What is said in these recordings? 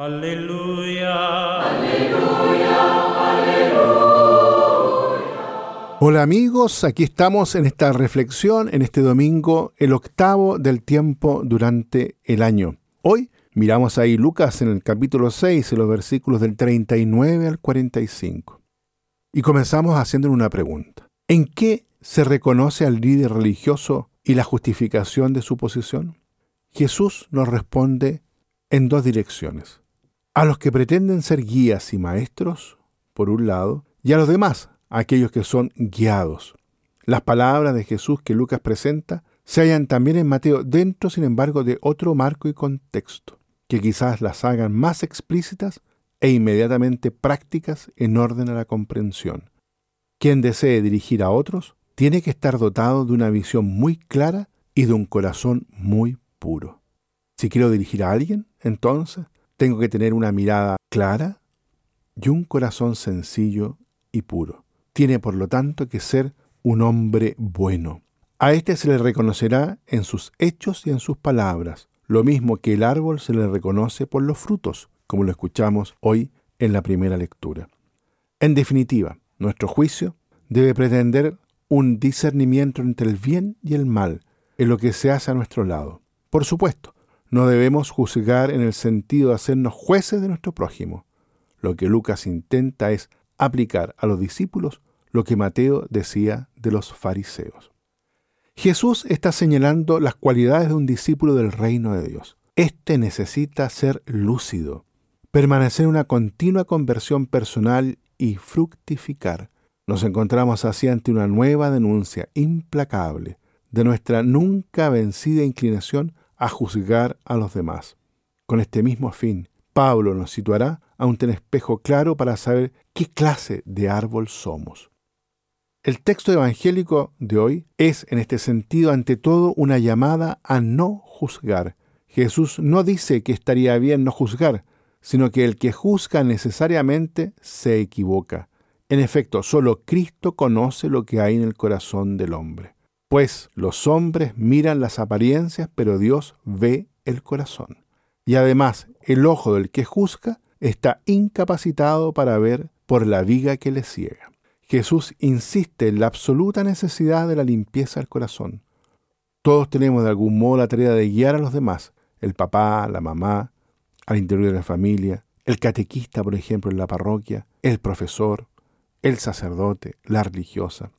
Aleluya. Aleluya. Aleluya. Hola amigos, aquí estamos en esta reflexión en este domingo, el octavo del tiempo durante el año. Hoy miramos ahí Lucas en el capítulo 6, en los versículos del 39 al 45. Y comenzamos haciendo una pregunta. ¿En qué se reconoce al líder religioso y la justificación de su posición? Jesús nos responde en dos direcciones a los que pretenden ser guías y maestros, por un lado, y a los demás, aquellos que son guiados. Las palabras de Jesús que Lucas presenta se hallan también en Mateo dentro, sin embargo, de otro marco y contexto, que quizás las hagan más explícitas e inmediatamente prácticas en orden a la comprensión. Quien desee dirigir a otros tiene que estar dotado de una visión muy clara y de un corazón muy puro. Si quiero dirigir a alguien, entonces tengo que tener una mirada clara y un corazón sencillo y puro. Tiene por lo tanto que ser un hombre bueno. A éste se le reconocerá en sus hechos y en sus palabras, lo mismo que el árbol se le reconoce por los frutos, como lo escuchamos hoy en la primera lectura. En definitiva, nuestro juicio debe pretender un discernimiento entre el bien y el mal en lo que se hace a nuestro lado. Por supuesto, no debemos juzgar en el sentido de hacernos jueces de nuestro prójimo. Lo que Lucas intenta es aplicar a los discípulos lo que Mateo decía de los fariseos. Jesús está señalando las cualidades de un discípulo del reino de Dios. Este necesita ser lúcido, permanecer en una continua conversión personal y fructificar. Nos encontramos así ante una nueva denuncia implacable de nuestra nunca vencida inclinación a juzgar a los demás. Con este mismo fin, Pablo nos situará ante un espejo claro para saber qué clase de árbol somos. El texto evangélico de hoy es, en este sentido, ante todo una llamada a no juzgar. Jesús no dice que estaría bien no juzgar, sino que el que juzga necesariamente se equivoca. En efecto, solo Cristo conoce lo que hay en el corazón del hombre. Pues los hombres miran las apariencias, pero Dios ve el corazón. Y además, el ojo del que juzga está incapacitado para ver por la viga que le ciega. Jesús insiste en la absoluta necesidad de la limpieza del corazón. Todos tenemos de algún modo la tarea de guiar a los demás, el papá, la mamá, al interior de la familia, el catequista, por ejemplo, en la parroquia, el profesor, el sacerdote, la religiosa.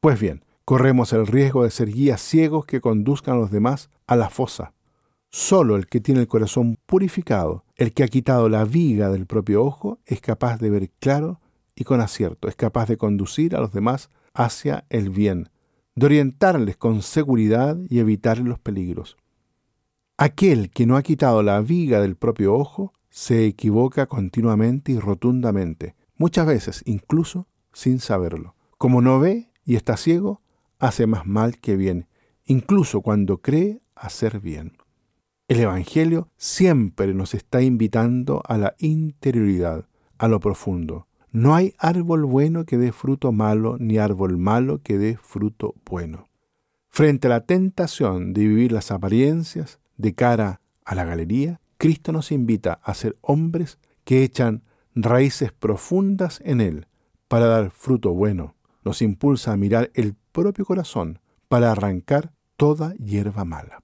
Pues bien, corremos el riesgo de ser guías ciegos que conduzcan a los demás a la fosa. Solo el que tiene el corazón purificado, el que ha quitado la viga del propio ojo, es capaz de ver claro y con acierto, es capaz de conducir a los demás hacia el bien, de orientarles con seguridad y evitar los peligros. Aquel que no ha quitado la viga del propio ojo se equivoca continuamente y rotundamente, muchas veces incluso sin saberlo. Como no ve y está ciego, hace más mal que bien, incluso cuando cree hacer bien. El Evangelio siempre nos está invitando a la interioridad, a lo profundo. No hay árbol bueno que dé fruto malo, ni árbol malo que dé fruto bueno. Frente a la tentación de vivir las apariencias de cara a la galería, Cristo nos invita a ser hombres que echan raíces profundas en Él para dar fruto bueno. Nos impulsa a mirar el propio corazón para arrancar toda hierba mala.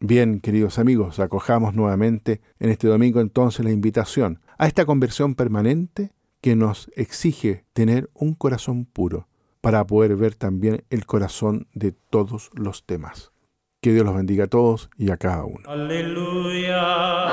Bien, queridos amigos, acojamos nuevamente en este domingo entonces la invitación a esta conversión permanente que nos exige tener un corazón puro para poder ver también el corazón de todos los demás. Que Dios los bendiga a todos y a cada uno. Aleluya.